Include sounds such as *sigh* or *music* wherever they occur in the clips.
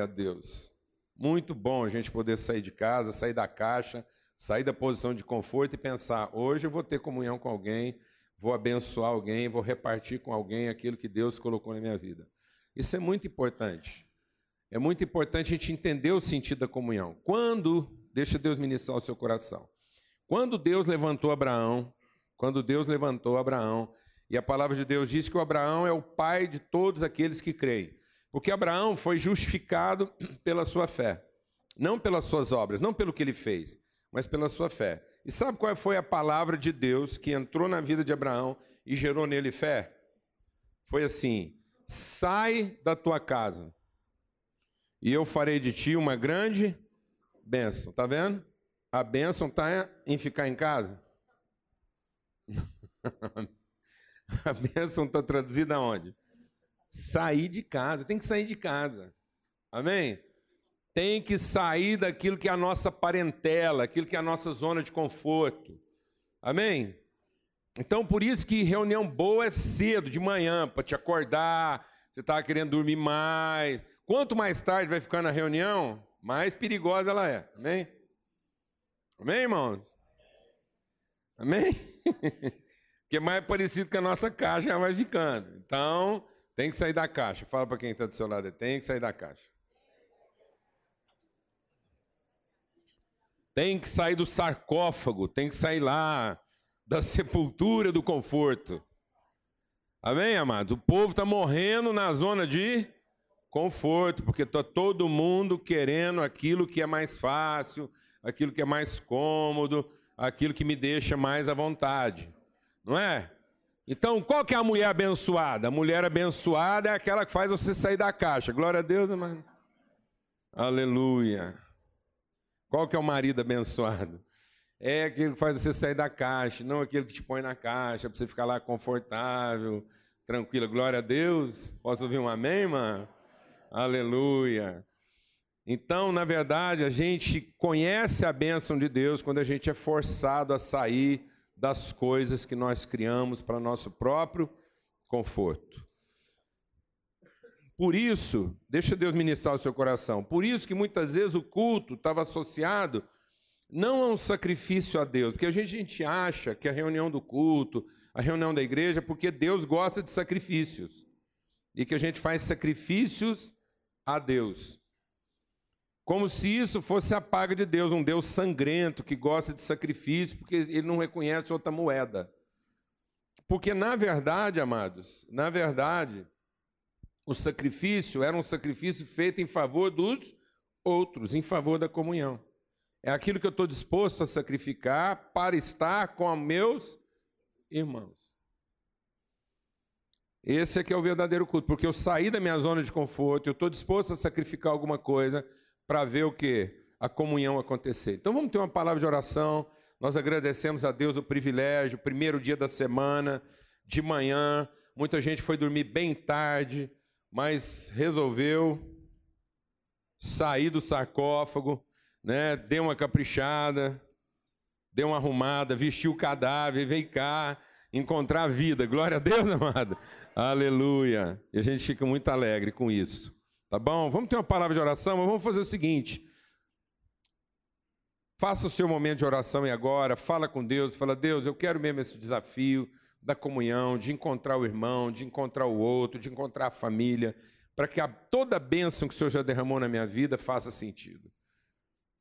Glória a Deus. Muito bom a gente poder sair de casa, sair da caixa, sair da posição de conforto e pensar: hoje eu vou ter comunhão com alguém, vou abençoar alguém, vou repartir com alguém aquilo que Deus colocou na minha vida. Isso é muito importante. É muito importante a gente entender o sentido da comunhão. Quando, deixa Deus ministrar o seu coração. Quando Deus levantou Abraão, quando Deus levantou Abraão, e a palavra de Deus diz que o Abraão é o pai de todos aqueles que creem. Porque Abraão foi justificado *clears throat* pela sua fé, não pelas suas obras, não pelo que ele fez, mas pela sua fé. E sabe qual foi a palavra de Deus que entrou na vida de Abraão e gerou nele fé? Foi assim: sai da tua casa, e eu farei de ti uma grande bênção. Tá vendo? A bênção está em ficar em casa. *laughs* A bênção está traduzida aonde? Sair de casa. Tem que sair de casa. Amém? Tem que sair daquilo que é a nossa parentela, aquilo que é a nossa zona de conforto. Amém? Então, por isso que reunião boa é cedo, de manhã, para te acordar. Você está querendo dormir mais. Quanto mais tarde vai ficar na reunião, mais perigosa ela é. Amém? Amém, irmãos? Amém? *laughs* Porque mais parecido com a nossa caixa já vai ficando. Então, tem que sair da caixa. Fala para quem está do seu lado, tem que sair da caixa. Tem que sair do sarcófago, tem que sair lá da *laughs* sepultura do conforto. Amém, amado? O povo está morrendo na zona de conforto, porque está todo mundo querendo aquilo que é mais fácil, aquilo que é mais cômodo, aquilo que me deixa mais à vontade não é? Então, qual que é a mulher abençoada? A mulher abençoada é aquela que faz você sair da caixa. Glória a Deus, irmão. Aleluia. Qual que é o marido abençoado? É aquele que faz você sair da caixa, não aquele que te põe na caixa para você ficar lá confortável, tranquilo. Glória a Deus. Posso ouvir um amém, mano? Aleluia. Então, na verdade, a gente conhece a bênção de Deus quando a gente é forçado a sair das coisas que nós criamos para nosso próprio conforto. Por isso, deixa Deus ministrar o seu coração. Por isso que muitas vezes o culto estava associado não a um sacrifício a Deus, porque a gente, a gente acha que a reunião do culto, a reunião da igreja, é porque Deus gosta de sacrifícios e que a gente faz sacrifícios a Deus. Como se isso fosse a paga de Deus, um Deus sangrento que gosta de sacrifício, porque ele não reconhece outra moeda. Porque, na verdade, amados, na verdade, o sacrifício era um sacrifício feito em favor dos outros, em favor da comunhão. É aquilo que eu estou disposto a sacrificar para estar com meus irmãos. Esse é que é o verdadeiro culto, porque eu saí da minha zona de conforto, eu estou disposto a sacrificar alguma coisa para ver o que? A comunhão acontecer. Então vamos ter uma palavra de oração. Nós agradecemos a Deus o privilégio, primeiro dia da semana, de manhã. Muita gente foi dormir bem tarde, mas resolveu sair do sarcófago, né? Deu uma caprichada, deu uma arrumada, vestiu o cadáver, veio cá encontrar a vida. Glória a Deus, *laughs* amado. Aleluia. E a gente fica muito alegre com isso. Tá bom? Vamos ter uma palavra de oração, mas vamos fazer o seguinte. Faça o seu momento de oração e agora, fala com Deus, fala, Deus, eu quero mesmo esse desafio da comunhão, de encontrar o irmão, de encontrar o outro, de encontrar a família, para que a, toda a bênção que o Senhor já derramou na minha vida faça sentido.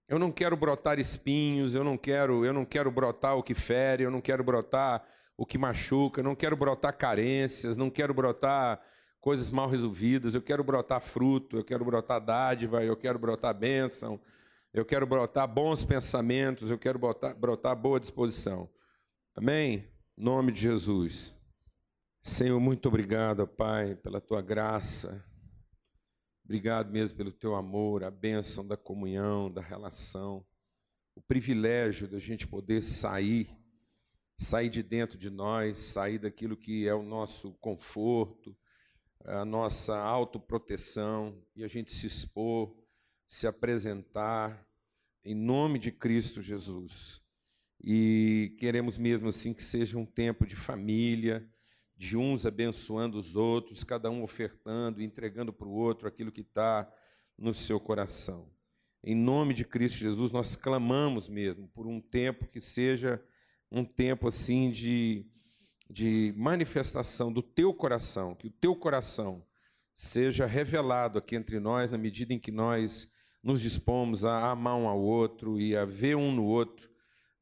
Eu não quero brotar espinhos, eu não quero, eu não quero brotar o que fere, eu não quero brotar o que machuca, eu não quero brotar carências, não quero brotar coisas mal resolvidas, eu quero brotar fruto, eu quero brotar dádiva, eu quero brotar bênção, eu quero brotar bons pensamentos, eu quero brotar, brotar boa disposição. Amém? Em nome de Jesus. Senhor, muito obrigado, Pai, pela tua graça. Obrigado mesmo pelo teu amor, a bênção da comunhão, da relação, o privilégio da gente poder sair, sair de dentro de nós, sair daquilo que é o nosso conforto, a nossa autoproteção e a gente se expor, se apresentar em nome de Cristo Jesus. E queremos mesmo assim que seja um tempo de família, de uns abençoando os outros, cada um ofertando, entregando para o outro aquilo que está no seu coração. Em nome de Cristo Jesus, nós clamamos mesmo por um tempo que seja um tempo assim de, de manifestação do teu coração, que o teu coração seja revelado aqui entre nós na medida em que nós nos dispomos a amar um ao outro e a ver um no outro,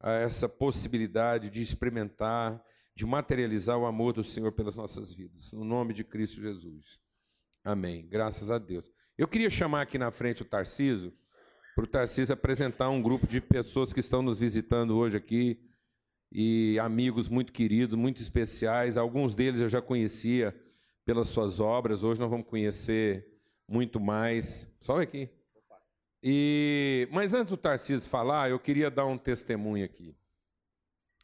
a essa possibilidade de experimentar, de materializar o amor do Senhor pelas nossas vidas. No nome de Cristo Jesus. Amém. Graças a Deus. Eu queria chamar aqui na frente o Tarciso, para o Tarcísio apresentar um grupo de pessoas que estão nos visitando hoje aqui, e amigos muito queridos, muito especiais. Alguns deles eu já conhecia pelas suas obras, hoje nós vamos conhecer muito mais. Só aqui. E, mas antes do Tarcísio falar, eu queria dar um testemunho aqui.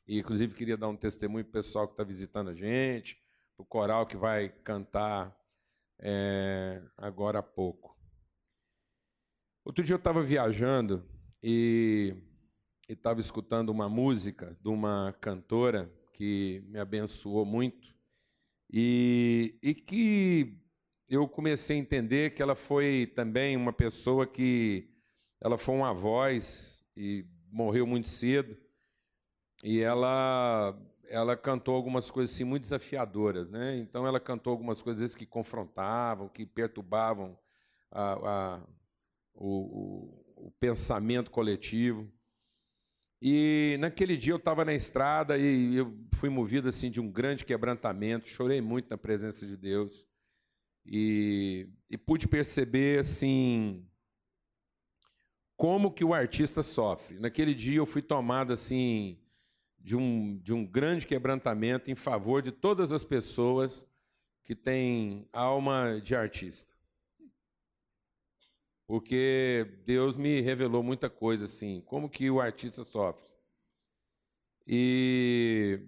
E, inclusive, queria dar um testemunho para o pessoal que está visitando a gente, para o coral que vai cantar é, agora há pouco. Outro dia eu estava viajando e estava escutando uma música de uma cantora que me abençoou muito e, e que eu comecei a entender que ela foi também uma pessoa que ela foi uma voz e morreu muito cedo e ela ela cantou algumas coisas assim muito desafiadoras, né? Então ela cantou algumas coisas que confrontavam, que perturbavam a, a o, o, o pensamento coletivo. E naquele dia eu estava na estrada e eu fui movido assim de um grande quebrantamento, chorei muito na presença de Deus. E, e pude perceber assim como que o artista sofre. Naquele dia eu fui tomado assim de um, de um grande quebrantamento em favor de todas as pessoas que têm alma de artista porque Deus me revelou muita coisa assim, como que o artista sofre. E,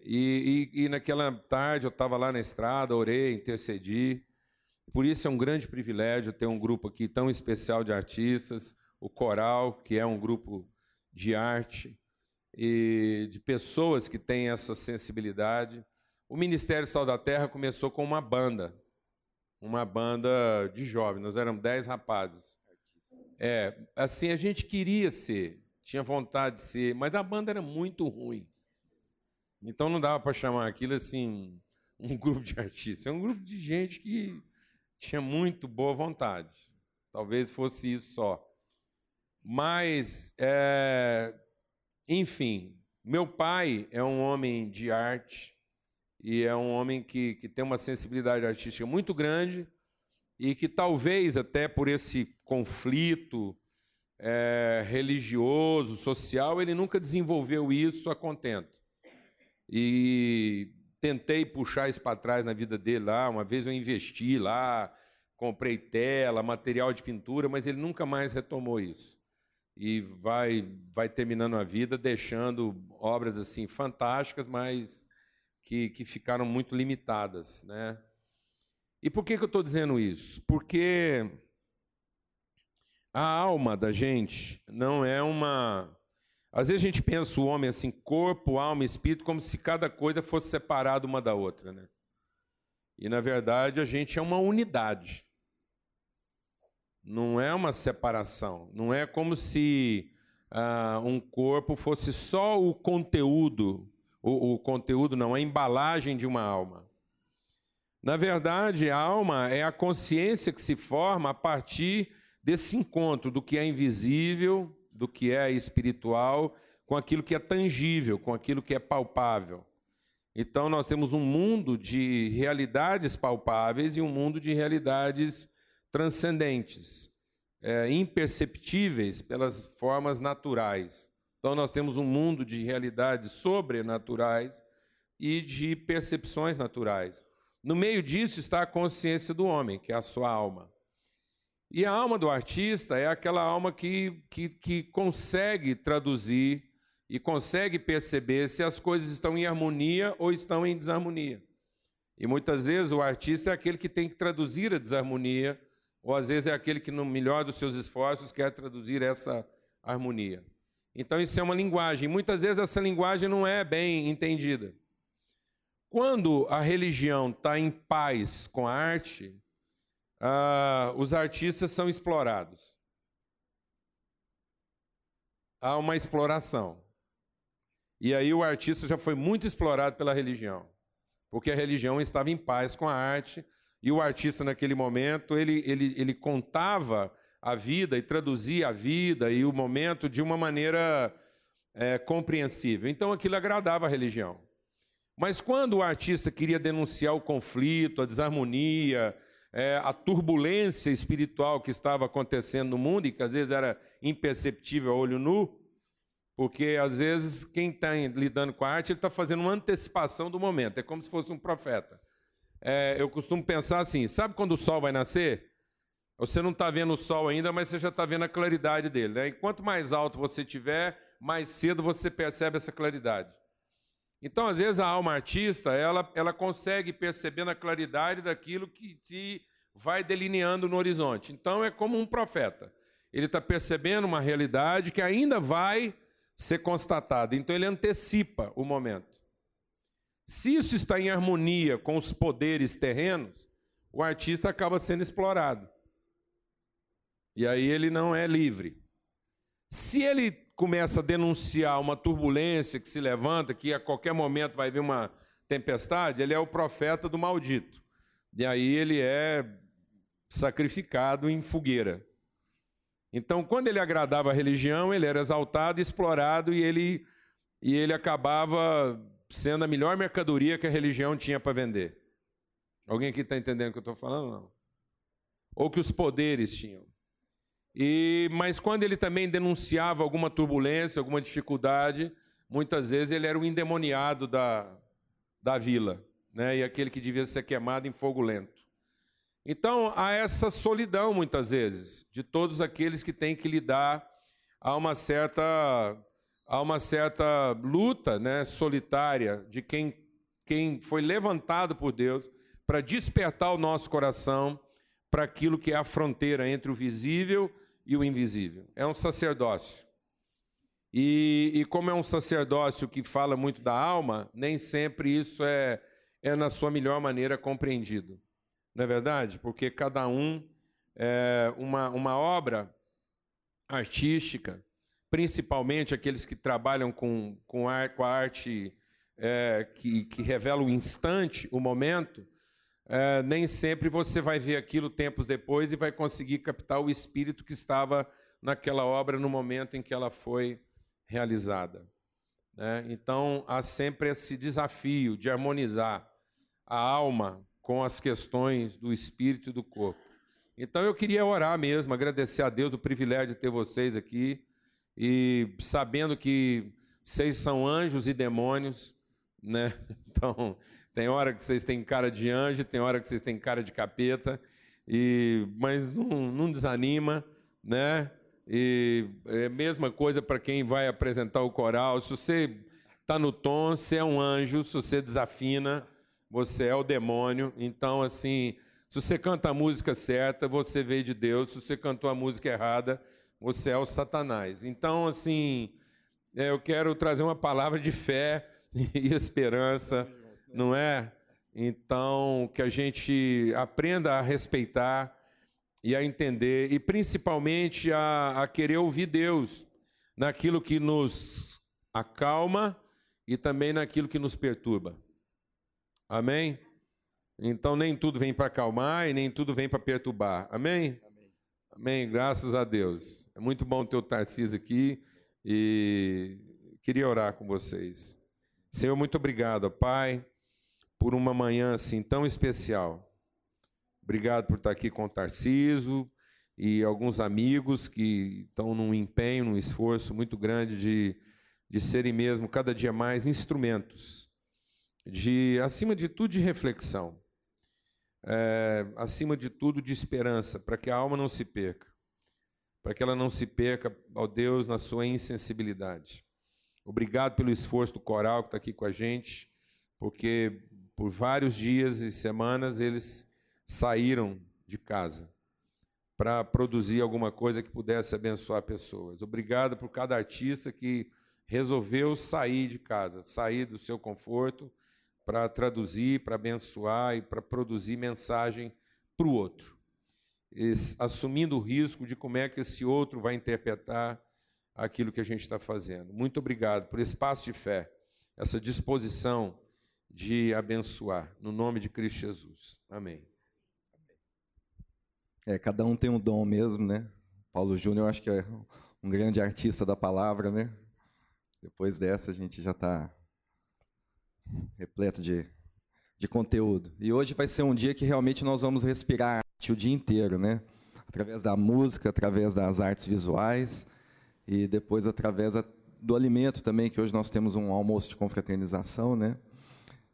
e, e, e naquela tarde eu estava lá na estrada, orei, intercedi. Por isso é um grande privilégio ter um grupo aqui tão especial de artistas, o Coral, que é um grupo de arte e de pessoas que têm essa sensibilidade. O Ministério Sal da Terra começou com uma banda, uma banda de jovens, nós éramos dez rapazes. É, assim, a gente queria ser, tinha vontade de ser, mas a banda era muito ruim. Então não dava para chamar aquilo assim *laughs* um grupo de artistas, é um grupo de gente que tinha muito boa vontade. Talvez fosse isso só. Mas, é, enfim, meu pai é um homem de arte, e é um homem que, que tem uma sensibilidade artística muito grande e que talvez até por esse conflito é, religioso, social, ele nunca desenvolveu isso a contento. E tentei puxar isso para trás na vida dele lá. Uma vez eu investi lá, comprei tela, material de pintura, mas ele nunca mais retomou isso. E vai, vai terminando a vida deixando obras assim fantásticas, mas que, que ficaram muito limitadas. Né? E por que, que eu estou dizendo isso? Porque a alma da gente não é uma. Às vezes a gente pensa o homem assim, corpo, alma espírito, como se cada coisa fosse separada uma da outra. Né? E na verdade a gente é uma unidade. Não é uma separação. Não é como se ah, um corpo fosse só o conteúdo o, o conteúdo, não, a embalagem de uma alma. Na verdade, a alma é a consciência que se forma a partir desse encontro do que é invisível, do que é espiritual, com aquilo que é tangível, com aquilo que é palpável. Então, nós temos um mundo de realidades palpáveis e um mundo de realidades transcendentes, é, imperceptíveis pelas formas naturais. Então, nós temos um mundo de realidades sobrenaturais e de percepções naturais. No meio disso está a consciência do homem, que é a sua alma. E a alma do artista é aquela alma que, que, que consegue traduzir e consegue perceber se as coisas estão em harmonia ou estão em desarmonia. E muitas vezes o artista é aquele que tem que traduzir a desarmonia, ou às vezes é aquele que, no melhor dos seus esforços, quer traduzir essa harmonia. Então, isso é uma linguagem. Muitas vezes essa linguagem não é bem entendida. Quando a religião está em paz com a arte, ah, os artistas são explorados. Há uma exploração. E aí o artista já foi muito explorado pela religião, porque a religião estava em paz com a arte, e o artista naquele momento, ele, ele, ele contava a vida e traduzia a vida e o momento de uma maneira é, compreensível. Então aquilo agradava a religião. Mas quando o artista queria denunciar o conflito, a desarmonia, é, a turbulência espiritual que estava acontecendo no mundo e que às vezes era imperceptível a olho nu, porque às vezes quem está lidando com a arte está fazendo uma antecipação do momento, é como se fosse um profeta. É, eu costumo pensar assim: sabe quando o sol vai nascer? Você não está vendo o sol ainda, mas você já está vendo a claridade dele. Né? E quanto mais alto você tiver, mais cedo você percebe essa claridade. Então, às vezes, a alma artista ela, ela consegue perceber na claridade daquilo que se vai delineando no horizonte. Então, é como um profeta. Ele está percebendo uma realidade que ainda vai ser constatada. Então, ele antecipa o momento. Se isso está em harmonia com os poderes terrenos, o artista acaba sendo explorado. E aí ele não é livre. Se ele começa a denunciar uma turbulência que se levanta, que a qualquer momento vai vir uma tempestade, ele é o profeta do maldito. E aí ele é sacrificado em fogueira. Então, quando ele agradava a religião, ele era exaltado, explorado e ele, e ele acabava sendo a melhor mercadoria que a religião tinha para vender. Alguém aqui está entendendo o que eu estou falando? Não. Ou que os poderes tinham. E, mas quando ele também denunciava alguma turbulência, alguma dificuldade, muitas vezes ele era o endemoniado da, da vila, né? e aquele que devia ser queimado em fogo lento. Então há essa solidão, muitas vezes, de todos aqueles que têm que lidar a uma certa, a uma certa luta né, solitária de quem, quem foi levantado por Deus para despertar o nosso coração para aquilo que é a fronteira entre o visível e o invisível. É um sacerdócio. E, e, como é um sacerdócio que fala muito da alma, nem sempre isso é, é na sua melhor maneira compreendido. Não é verdade? Porque cada um, é, uma, uma obra artística, principalmente aqueles que trabalham com, com, a, com a arte é, que, que revela o instante, o momento, é, nem sempre você vai ver aquilo tempos depois e vai conseguir captar o espírito que estava naquela obra no momento em que ela foi realizada. Né? Então, há sempre esse desafio de harmonizar a alma com as questões do espírito e do corpo. Então, eu queria orar mesmo, agradecer a Deus o privilégio de ter vocês aqui e sabendo que vocês são anjos e demônios, né? *laughs* Então, tem hora que vocês têm cara de anjo, tem hora que vocês têm cara de capeta, e mas não, não desanima, né? E é a mesma coisa para quem vai apresentar o coral. Se você está no tom, você é um anjo. Se você desafina, você é o demônio. Então, assim, se você canta a música certa, você veio de Deus. Se você cantou a música errada, você é o Satanás. Então, assim, é, eu quero trazer uma palavra de fé *laughs* e esperança não é? Então, que a gente aprenda a respeitar e a entender, e principalmente a, a querer ouvir Deus naquilo que nos acalma e também naquilo que nos perturba. Amém? Então, nem tudo vem para acalmar e nem tudo vem para perturbar. Amém? Amém? Amém? Graças a Deus. É muito bom ter o Tarcísio aqui e queria orar com vocês. Senhor, muito obrigado, Pai por uma manhã assim tão especial. Obrigado por estar aqui com o Tarciso e alguns amigos que estão num empenho, num esforço muito grande de, de serem mesmo cada dia mais instrumentos de, acima de tudo, de reflexão, é, acima de tudo, de esperança, para que a alma não se perca, para que ela não se perca, ó Deus, na sua insensibilidade. Obrigado pelo esforço do coral que está aqui com a gente, porque por vários dias e semanas eles saíram de casa para produzir alguma coisa que pudesse abençoar pessoas. Obrigado por cada artista que resolveu sair de casa, sair do seu conforto para traduzir, para abençoar e para produzir mensagem para o outro. assumindo o risco de como é que esse outro vai interpretar aquilo que a gente está fazendo. Muito obrigado por esse passo de fé, essa disposição de abençoar, no nome de Cristo Jesus. Amém. É, cada um tem um dom mesmo, né? Paulo Júnior, acho que é um grande artista da palavra, né? Depois dessa, a gente já está repleto de, de conteúdo. E hoje vai ser um dia que realmente nós vamos respirar arte o dia inteiro, né? Através da música, através das artes visuais e depois através do alimento também, que hoje nós temos um almoço de confraternização, né?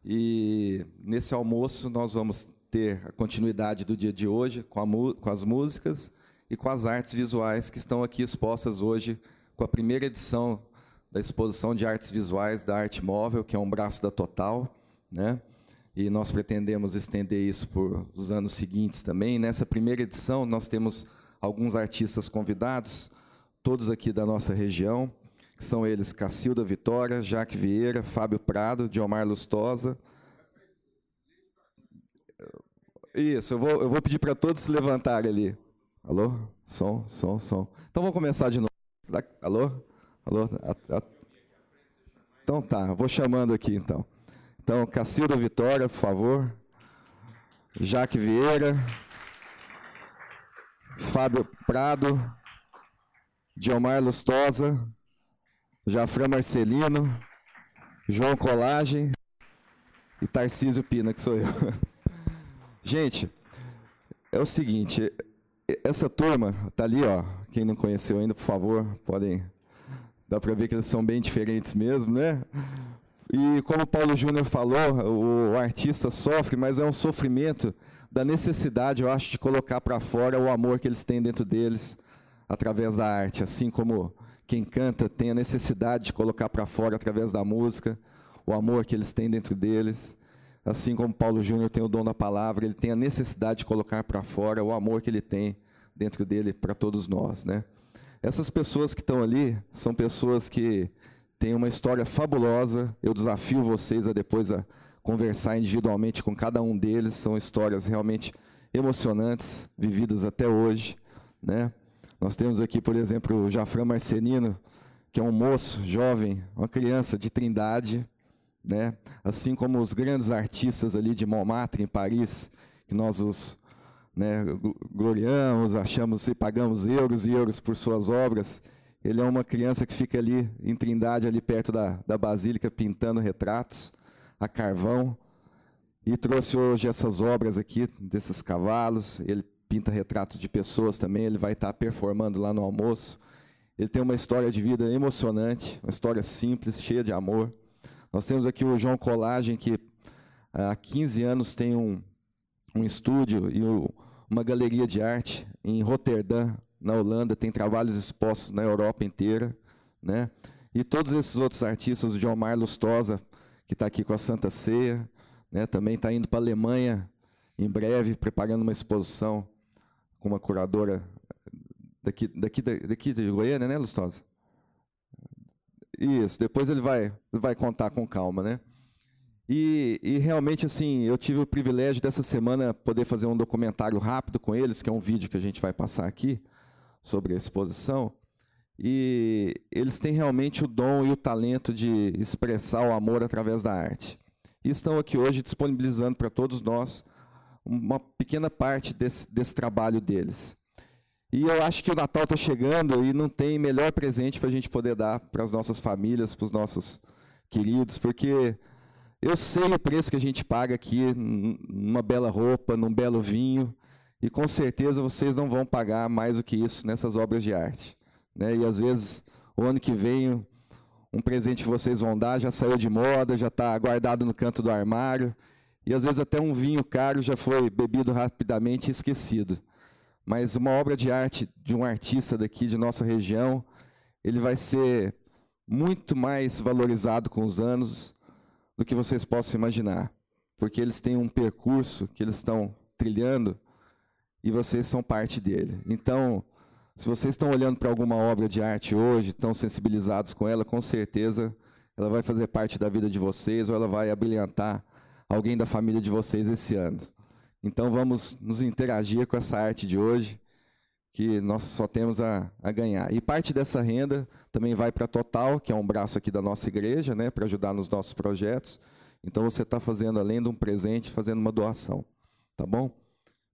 E nesse almoço nós vamos ter a continuidade do dia de hoje com, a, com as músicas e com as artes visuais que estão aqui expostas hoje com a primeira edição da exposição de artes visuais da Arte Móvel, que é um braço da Total, né? E nós pretendemos estender isso por os anos seguintes também. Nessa primeira edição nós temos alguns artistas convidados, todos aqui da nossa região, que são eles Cacilda Vitória, Jaque Vieira, Fábio Prado, Diomar Lustosa. Isso, eu vou, eu vou pedir para todos se levantarem ali. Alô? Som, som, som. Então vamos começar de novo. Alô? Alô? Então tá, vou chamando aqui então. Então, Cacilda Vitória, por favor. Jaque Vieira. Fábio Prado. Diomar Lustosa. Jafran Marcelino, João Colagem e Tarcísio Pina, que sou eu. *laughs* Gente, é o seguinte, essa turma tá ali, ó. Quem não conheceu ainda, por favor, podem. Dá para ver que eles são bem diferentes mesmo, né? E como o Paulo Júnior falou, o artista sofre, mas é um sofrimento da necessidade, eu acho, de colocar para fora o amor que eles têm dentro deles através da arte, assim como quem canta tem a necessidade de colocar para fora através da música o amor que eles têm dentro deles. Assim como Paulo Júnior tem o dom da palavra, ele tem a necessidade de colocar para fora o amor que ele tem dentro dele para todos nós, né? Essas pessoas que estão ali são pessoas que têm uma história fabulosa. Eu desafio vocês a depois a conversar individualmente com cada um deles. São histórias realmente emocionantes, vividas até hoje, né? Nós temos aqui, por exemplo, o Jafran Marcelino, que é um moço jovem, uma criança de Trindade, né? assim como os grandes artistas ali de Montmartre, em Paris, que nós os né, gloriamos, achamos e pagamos euros e euros por suas obras. Ele é uma criança que fica ali em Trindade, ali perto da, da Basílica, pintando retratos a carvão. E trouxe hoje essas obras aqui, desses cavalos. Ele pinta retratos de pessoas também, ele vai estar performando lá no almoço. Ele tem uma história de vida emocionante, uma história simples, cheia de amor. Nós temos aqui o João Colagem, que há 15 anos tem um, um estúdio e uma galeria de arte em Roterdã, na Holanda, tem trabalhos expostos na Europa inteira. Né? E todos esses outros artistas, o João Mar Lustosa, que está aqui com a Santa Ceia, né? também está indo para a Alemanha em breve, preparando uma exposição com uma curadora daqui, daqui, daqui de Goiânia, né, Lustosa? Isso, depois ele vai, vai contar com calma, né? E, e, realmente, assim, eu tive o privilégio dessa semana poder fazer um documentário rápido com eles, que é um vídeo que a gente vai passar aqui, sobre a exposição. E eles têm realmente o dom e o talento de expressar o amor através da arte. E estão aqui hoje disponibilizando para todos nós uma pequena parte desse, desse trabalho deles. E eu acho que o Natal está chegando e não tem melhor presente para a gente poder dar para as nossas famílias, para os nossos queridos, porque eu sei o preço que a gente paga aqui numa bela roupa, num belo vinho, e com certeza vocês não vão pagar mais do que isso nessas obras de arte. Né? E às vezes, o ano que vem, um presente que vocês vão dar já saiu de moda, já está guardado no canto do armário, e às vezes até um vinho caro já foi bebido rapidamente e esquecido. Mas uma obra de arte de um artista daqui de nossa região, ele vai ser muito mais valorizado com os anos do que vocês possam imaginar. Porque eles têm um percurso que eles estão trilhando e vocês são parte dele. Então, se vocês estão olhando para alguma obra de arte hoje, estão sensibilizados com ela, com certeza ela vai fazer parte da vida de vocês ou ela vai abrilhantar alguém da família de vocês esse ano. Então vamos nos interagir com essa arte de hoje, que nós só temos a, a ganhar. E parte dessa renda também vai para a Total, que é um braço aqui da nossa igreja, né, para ajudar nos nossos projetos. Então você está fazendo, além de um presente, fazendo uma doação. Tá bom?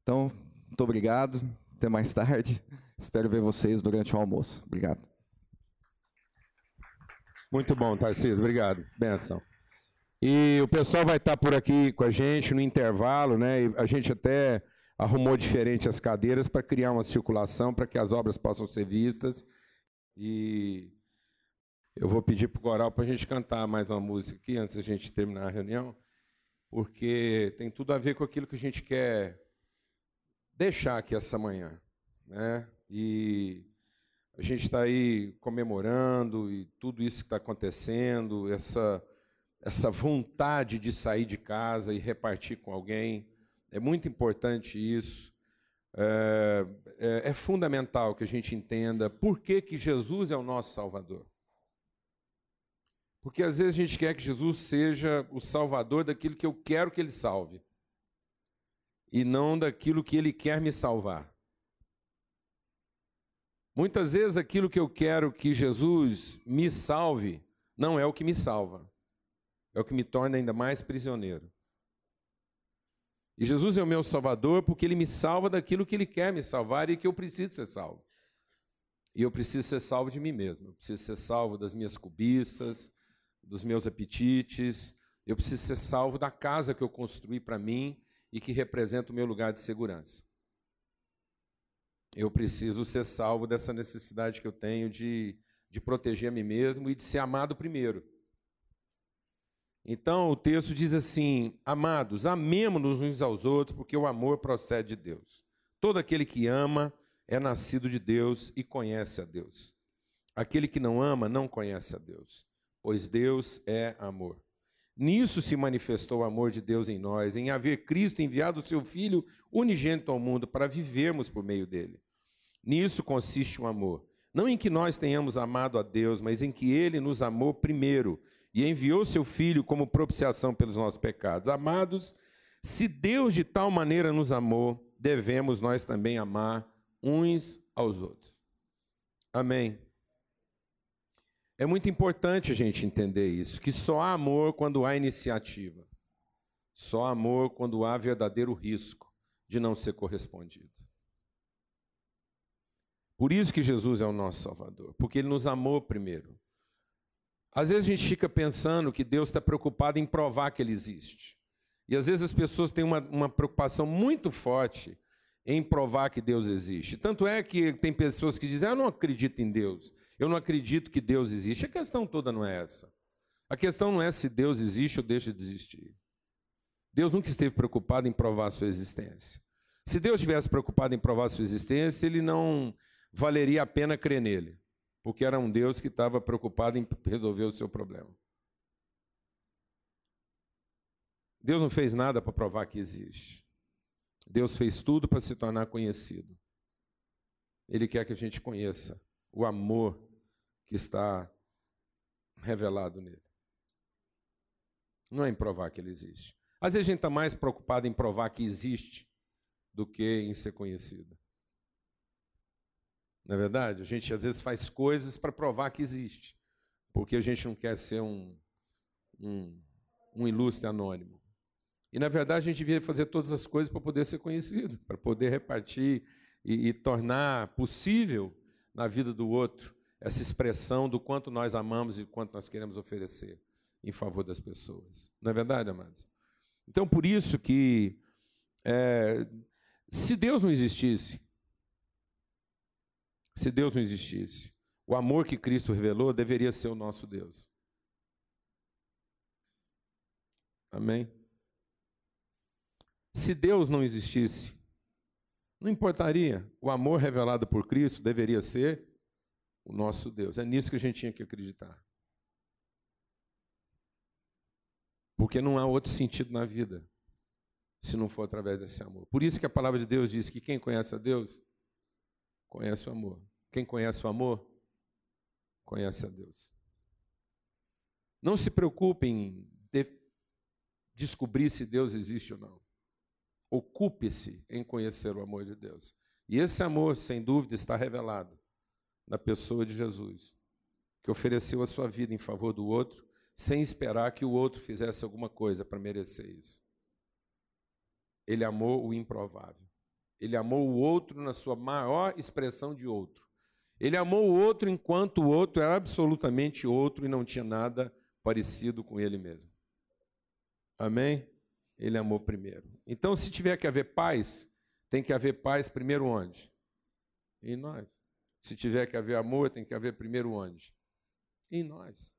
Então, muito obrigado. Até mais tarde. Espero ver vocês durante o almoço. Obrigado. Muito bom, Tarcísio. Obrigado. Benção. E o pessoal vai estar por aqui com a gente no intervalo, né? E a gente até arrumou diferente as cadeiras para criar uma circulação para que as obras possam ser vistas. E eu vou pedir para o coral para a gente cantar mais uma música aqui antes da gente terminar a reunião, porque tem tudo a ver com aquilo que a gente quer deixar aqui essa manhã, né? E a gente está aí comemorando e tudo isso que está acontecendo, essa essa vontade de sair de casa e repartir com alguém. É muito importante isso. É, é, é, fundamental que a gente entenda por que, que Jesus é o nosso Salvador. Porque às vezes a gente quer que Jesus seja o Salvador daquilo que eu quero que Ele salve, e não daquilo que Ele quer me salvar. Muitas vezes aquilo que eu quero que Jesus me salve não é o que me salva. É o que me torna ainda mais prisioneiro. E Jesus é o meu salvador porque ele me salva daquilo que ele quer me salvar e que eu preciso ser salvo. E eu preciso ser salvo de mim mesmo. Eu preciso ser salvo das minhas cobiças, dos meus apetites. Eu preciso ser salvo da casa que eu construí para mim e que representa o meu lugar de segurança. Eu preciso ser salvo dessa necessidade que eu tenho de, de proteger a mim mesmo e de ser amado primeiro. Então o texto diz assim: Amados, amemos-nos uns aos outros, porque o amor procede de Deus. Todo aquele que ama é nascido de Deus e conhece a Deus. Aquele que não ama não conhece a Deus, pois Deus é amor. Nisso se manifestou o amor de Deus em nós, em haver Cristo enviado o seu Filho unigênito ao mundo para vivermos por meio dele. Nisso consiste o amor. Não em que nós tenhamos amado a Deus, mas em que ele nos amou primeiro e enviou seu Filho como propiciação pelos nossos pecados. Amados, se Deus de tal maneira nos amou, devemos nós também amar uns aos outros. Amém. É muito importante a gente entender isso, que só há amor quando há iniciativa. Só há amor quando há verdadeiro risco de não ser correspondido. Por isso que Jesus é o nosso Salvador, porque ele nos amou primeiro. Às vezes a gente fica pensando que Deus está preocupado em provar que Ele existe. E às vezes as pessoas têm uma, uma preocupação muito forte em provar que Deus existe. Tanto é que tem pessoas que dizem: ah, Eu não acredito em Deus, eu não acredito que Deus existe. A questão toda não é essa. A questão não é se Deus existe ou deixa de existir. Deus nunca esteve preocupado em provar a sua existência. Se Deus estivesse preocupado em provar a sua existência, ele não valeria a pena crer nele porque era um Deus que estava preocupado em resolver o seu problema. Deus não fez nada para provar que existe. Deus fez tudo para se tornar conhecido. Ele quer que a gente conheça o amor que está revelado nele. Não é em provar que ele existe. Às vezes a gente está mais preocupado em provar que existe do que em ser conhecido. Não é verdade? A gente às vezes faz coisas para provar que existe, porque a gente não quer ser um, um, um ilustre anônimo. E na verdade a gente devia fazer todas as coisas para poder ser conhecido, para poder repartir e, e tornar possível na vida do outro essa expressão do quanto nós amamos e quanto nós queremos oferecer em favor das pessoas. Não é verdade, amados? Então, por isso que, é, se Deus não existisse, se Deus não existisse. O amor que Cristo revelou deveria ser o nosso Deus. Amém? Se Deus não existisse, não importaria. O amor revelado por Cristo deveria ser o nosso Deus. É nisso que a gente tinha que acreditar. Porque não há outro sentido na vida se não for através desse amor. Por isso que a palavra de Deus diz que quem conhece a Deus conhece o amor. Quem conhece o amor, conhece a Deus. Não se preocupe em descobrir se Deus existe ou não. Ocupe-se em conhecer o amor de Deus. E esse amor, sem dúvida, está revelado na pessoa de Jesus, que ofereceu a sua vida em favor do outro, sem esperar que o outro fizesse alguma coisa para merecer isso. Ele amou o improvável. Ele amou o outro na sua maior expressão de outro. Ele amou o outro enquanto o outro era absolutamente outro e não tinha nada parecido com ele mesmo. Amém? Ele amou primeiro. Então, se tiver que haver paz, tem que haver paz primeiro onde? Em nós. Se tiver que haver amor, tem que haver primeiro onde? Em nós.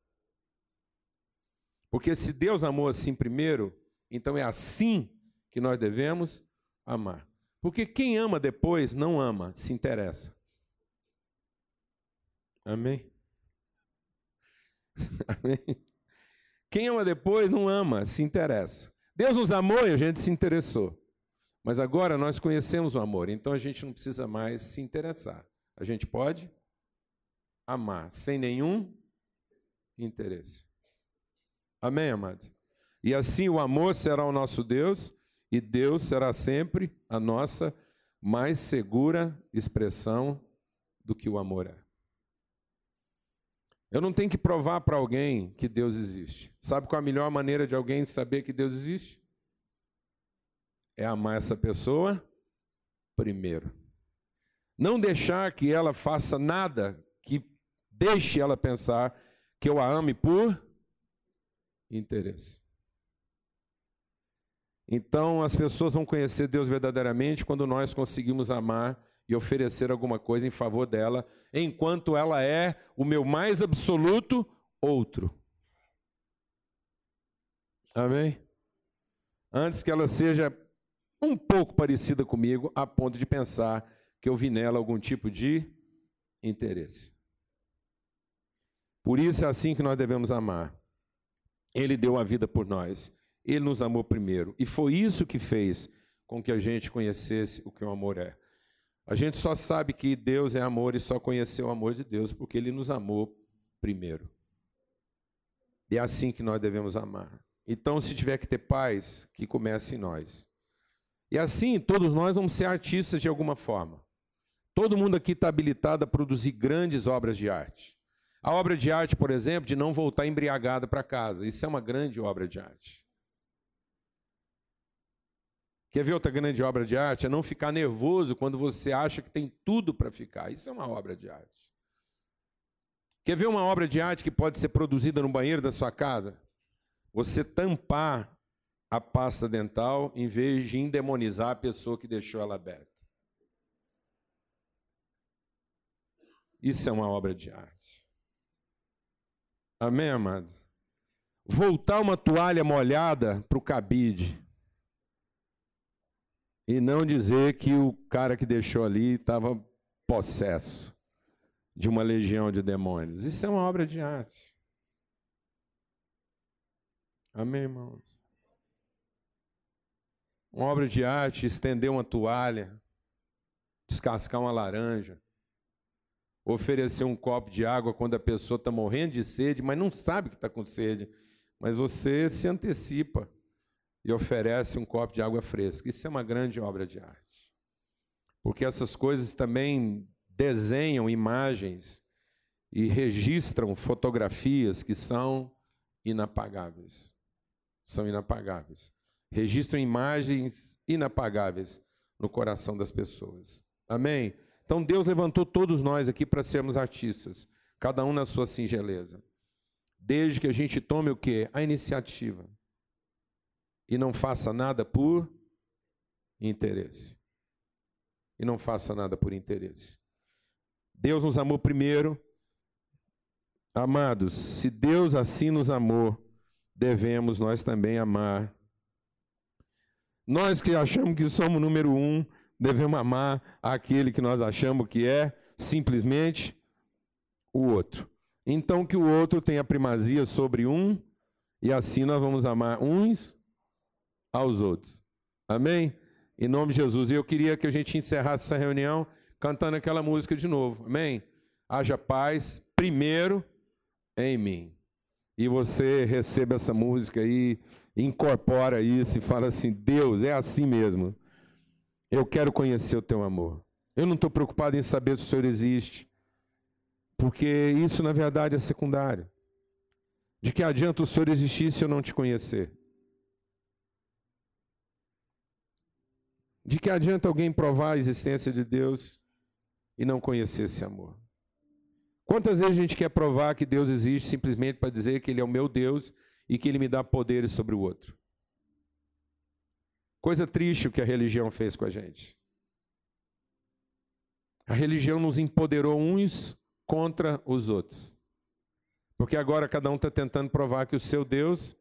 Porque se Deus amou assim primeiro, então é assim que nós devemos amar. Porque quem ama depois não ama, se interessa. Amém? *laughs* Amém? Quem ama depois não ama, se interessa. Deus nos amou e a gente se interessou. Mas agora nós conhecemos o amor, então a gente não precisa mais se interessar. A gente pode amar sem nenhum interesse. Amém, amado? E assim o amor será o nosso Deus e Deus será sempre a nossa mais segura expressão do que o amor é. Eu não tenho que provar para alguém que Deus existe. Sabe qual a melhor maneira de alguém saber que Deus existe? É amar essa pessoa primeiro. Não deixar que ela faça nada que deixe ela pensar que eu a ame por interesse. Então as pessoas vão conhecer Deus verdadeiramente quando nós conseguimos amar e oferecer alguma coisa em favor dela, enquanto ela é o meu mais absoluto outro. Amém? Antes que ela seja um pouco parecida comigo, a ponto de pensar que eu vi nela algum tipo de interesse. Por isso é assim que nós devemos amar. Ele deu a vida por nós. Ele nos amou primeiro. E foi isso que fez com que a gente conhecesse o que o amor é. A gente só sabe que Deus é amor e só conheceu o amor de Deus porque Ele nos amou primeiro. E é assim que nós devemos amar. Então, se tiver que ter paz, que comece em nós. E assim, todos nós vamos ser artistas de alguma forma. Todo mundo aqui está habilitado a produzir grandes obras de arte. A obra de arte, por exemplo, de não voltar embriagado para casa. Isso é uma grande obra de arte. Quer ver outra grande obra de arte? É não ficar nervoso quando você acha que tem tudo para ficar. Isso é uma obra de arte. Quer ver uma obra de arte que pode ser produzida no banheiro da sua casa? Você tampar a pasta dental em vez de endemonizar a pessoa que deixou ela aberta. Isso é uma obra de arte. Amém, amado? Voltar uma toalha molhada para o cabide e não dizer que o cara que deixou ali estava possesso de uma legião de demônios. Isso é uma obra de arte. Amém, irmãos? Uma obra de arte, estender uma toalha, descascar uma laranja, oferecer um copo de água quando a pessoa está morrendo de sede, mas não sabe que está com sede, mas você se antecipa e oferece um copo de água fresca. Isso é uma grande obra de arte. Porque essas coisas também desenham imagens e registram fotografias que são inapagáveis. São inapagáveis. Registram imagens inapagáveis no coração das pessoas. Amém? Então Deus levantou todos nós aqui para sermos artistas, cada um na sua singeleza. Desde que a gente tome o quê? A iniciativa e não faça nada por interesse. E não faça nada por interesse. Deus nos amou primeiro. Amados, se Deus assim nos amou, devemos nós também amar. Nós que achamos que somos número um, devemos amar aquele que nós achamos que é simplesmente o outro. Então, que o outro tenha primazia sobre um, e assim nós vamos amar uns aos outros. Amém? Em nome de Jesus. E eu queria que a gente encerrasse essa reunião cantando aquela música de novo. Amém? Haja paz primeiro em mim. E você receba essa música aí, incorpora isso e fala assim: Deus, é assim mesmo. Eu quero conhecer o teu amor. Eu não estou preocupado em saber se o Senhor existe, porque isso na verdade é secundário. De que adianta o Senhor existir se eu não te conhecer? De que adianta alguém provar a existência de Deus e não conhecer esse amor? Quantas vezes a gente quer provar que Deus existe simplesmente para dizer que Ele é o meu Deus e que Ele me dá poderes sobre o outro? Coisa triste o que a religião fez com a gente. A religião nos empoderou uns contra os outros. Porque agora cada um está tentando provar que o seu Deus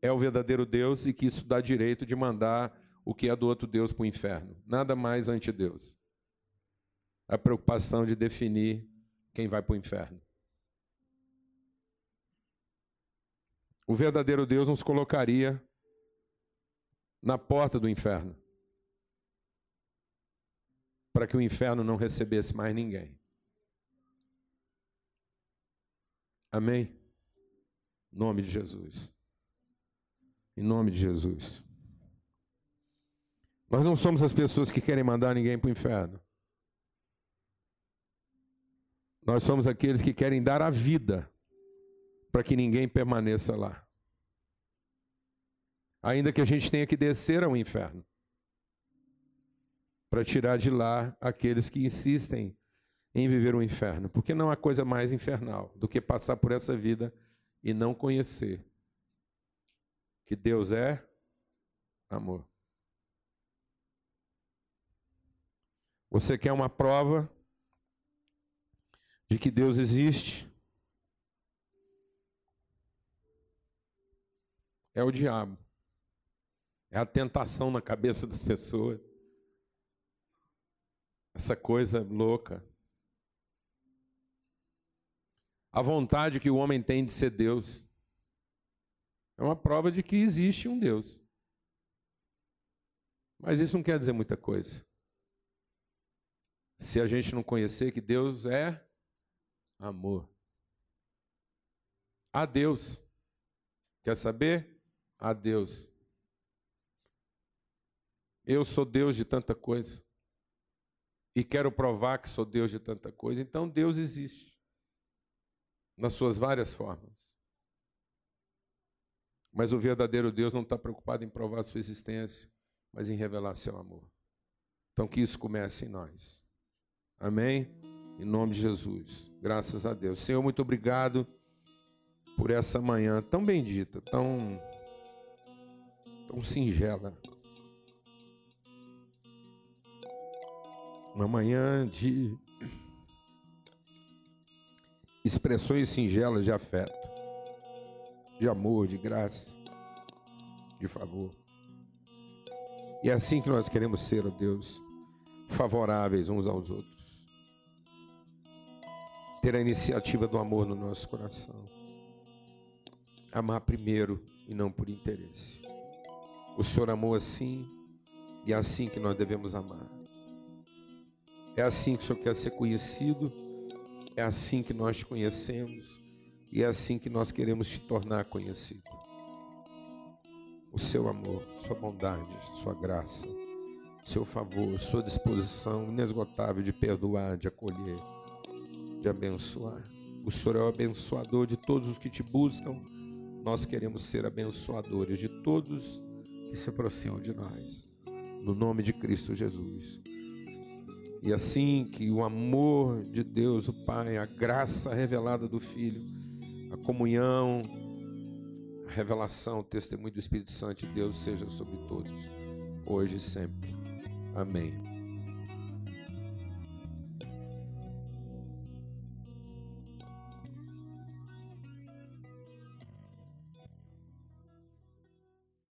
é o verdadeiro Deus e que isso dá direito de mandar o que é do outro Deus para o inferno. Nada mais anti-Deus. A preocupação de definir quem vai para o inferno. O verdadeiro Deus nos colocaria na porta do inferno, para que o inferno não recebesse mais ninguém. Amém? Em nome de Jesus. Em nome de Jesus. Nós não somos as pessoas que querem mandar ninguém para o inferno. Nós somos aqueles que querem dar a vida para que ninguém permaneça lá. Ainda que a gente tenha que descer ao inferno para tirar de lá aqueles que insistem em viver o inferno, porque não há coisa mais infernal do que passar por essa vida e não conhecer que Deus é amor. Você quer uma prova de que Deus existe? É o diabo. É a tentação na cabeça das pessoas. Essa coisa louca. A vontade que o homem tem de ser Deus. É uma prova de que existe um Deus. Mas isso não quer dizer muita coisa. Se a gente não conhecer que Deus é amor. A Deus. Quer saber? A Deus. Eu sou Deus de tanta coisa. E quero provar que sou Deus de tanta coisa. Então Deus existe. Nas suas várias formas. Mas o verdadeiro Deus não está preocupado em provar a sua existência, mas em revelar seu amor. Então que isso comece em nós. Amém? Em nome de Jesus. Graças a Deus. Senhor, muito obrigado por essa manhã tão bendita, tão, tão singela. Uma manhã de expressões singelas de afeto, de amor, de graça, de favor. E é assim que nós queremos ser, ó Deus, favoráveis uns aos outros. Ter a iniciativa do amor no nosso coração. Amar primeiro e não por interesse. O Senhor amou assim e é assim que nós devemos amar. É assim que o Senhor quer ser conhecido, é assim que nós te conhecemos e é assim que nós queremos te tornar conhecido. O seu amor, sua bondade, sua graça, seu favor, sua disposição inesgotável de perdoar, de acolher, de abençoar. O Senhor é o abençoador de todos os que te buscam. Nós queremos ser abençoadores de todos que se aproximam de nós. No nome de Cristo Jesus. E assim que o amor de Deus, o Pai, a graça revelada do Filho, a comunhão, a revelação, o testemunho do Espírito Santo de Deus seja sobre todos, hoje e sempre. Amém.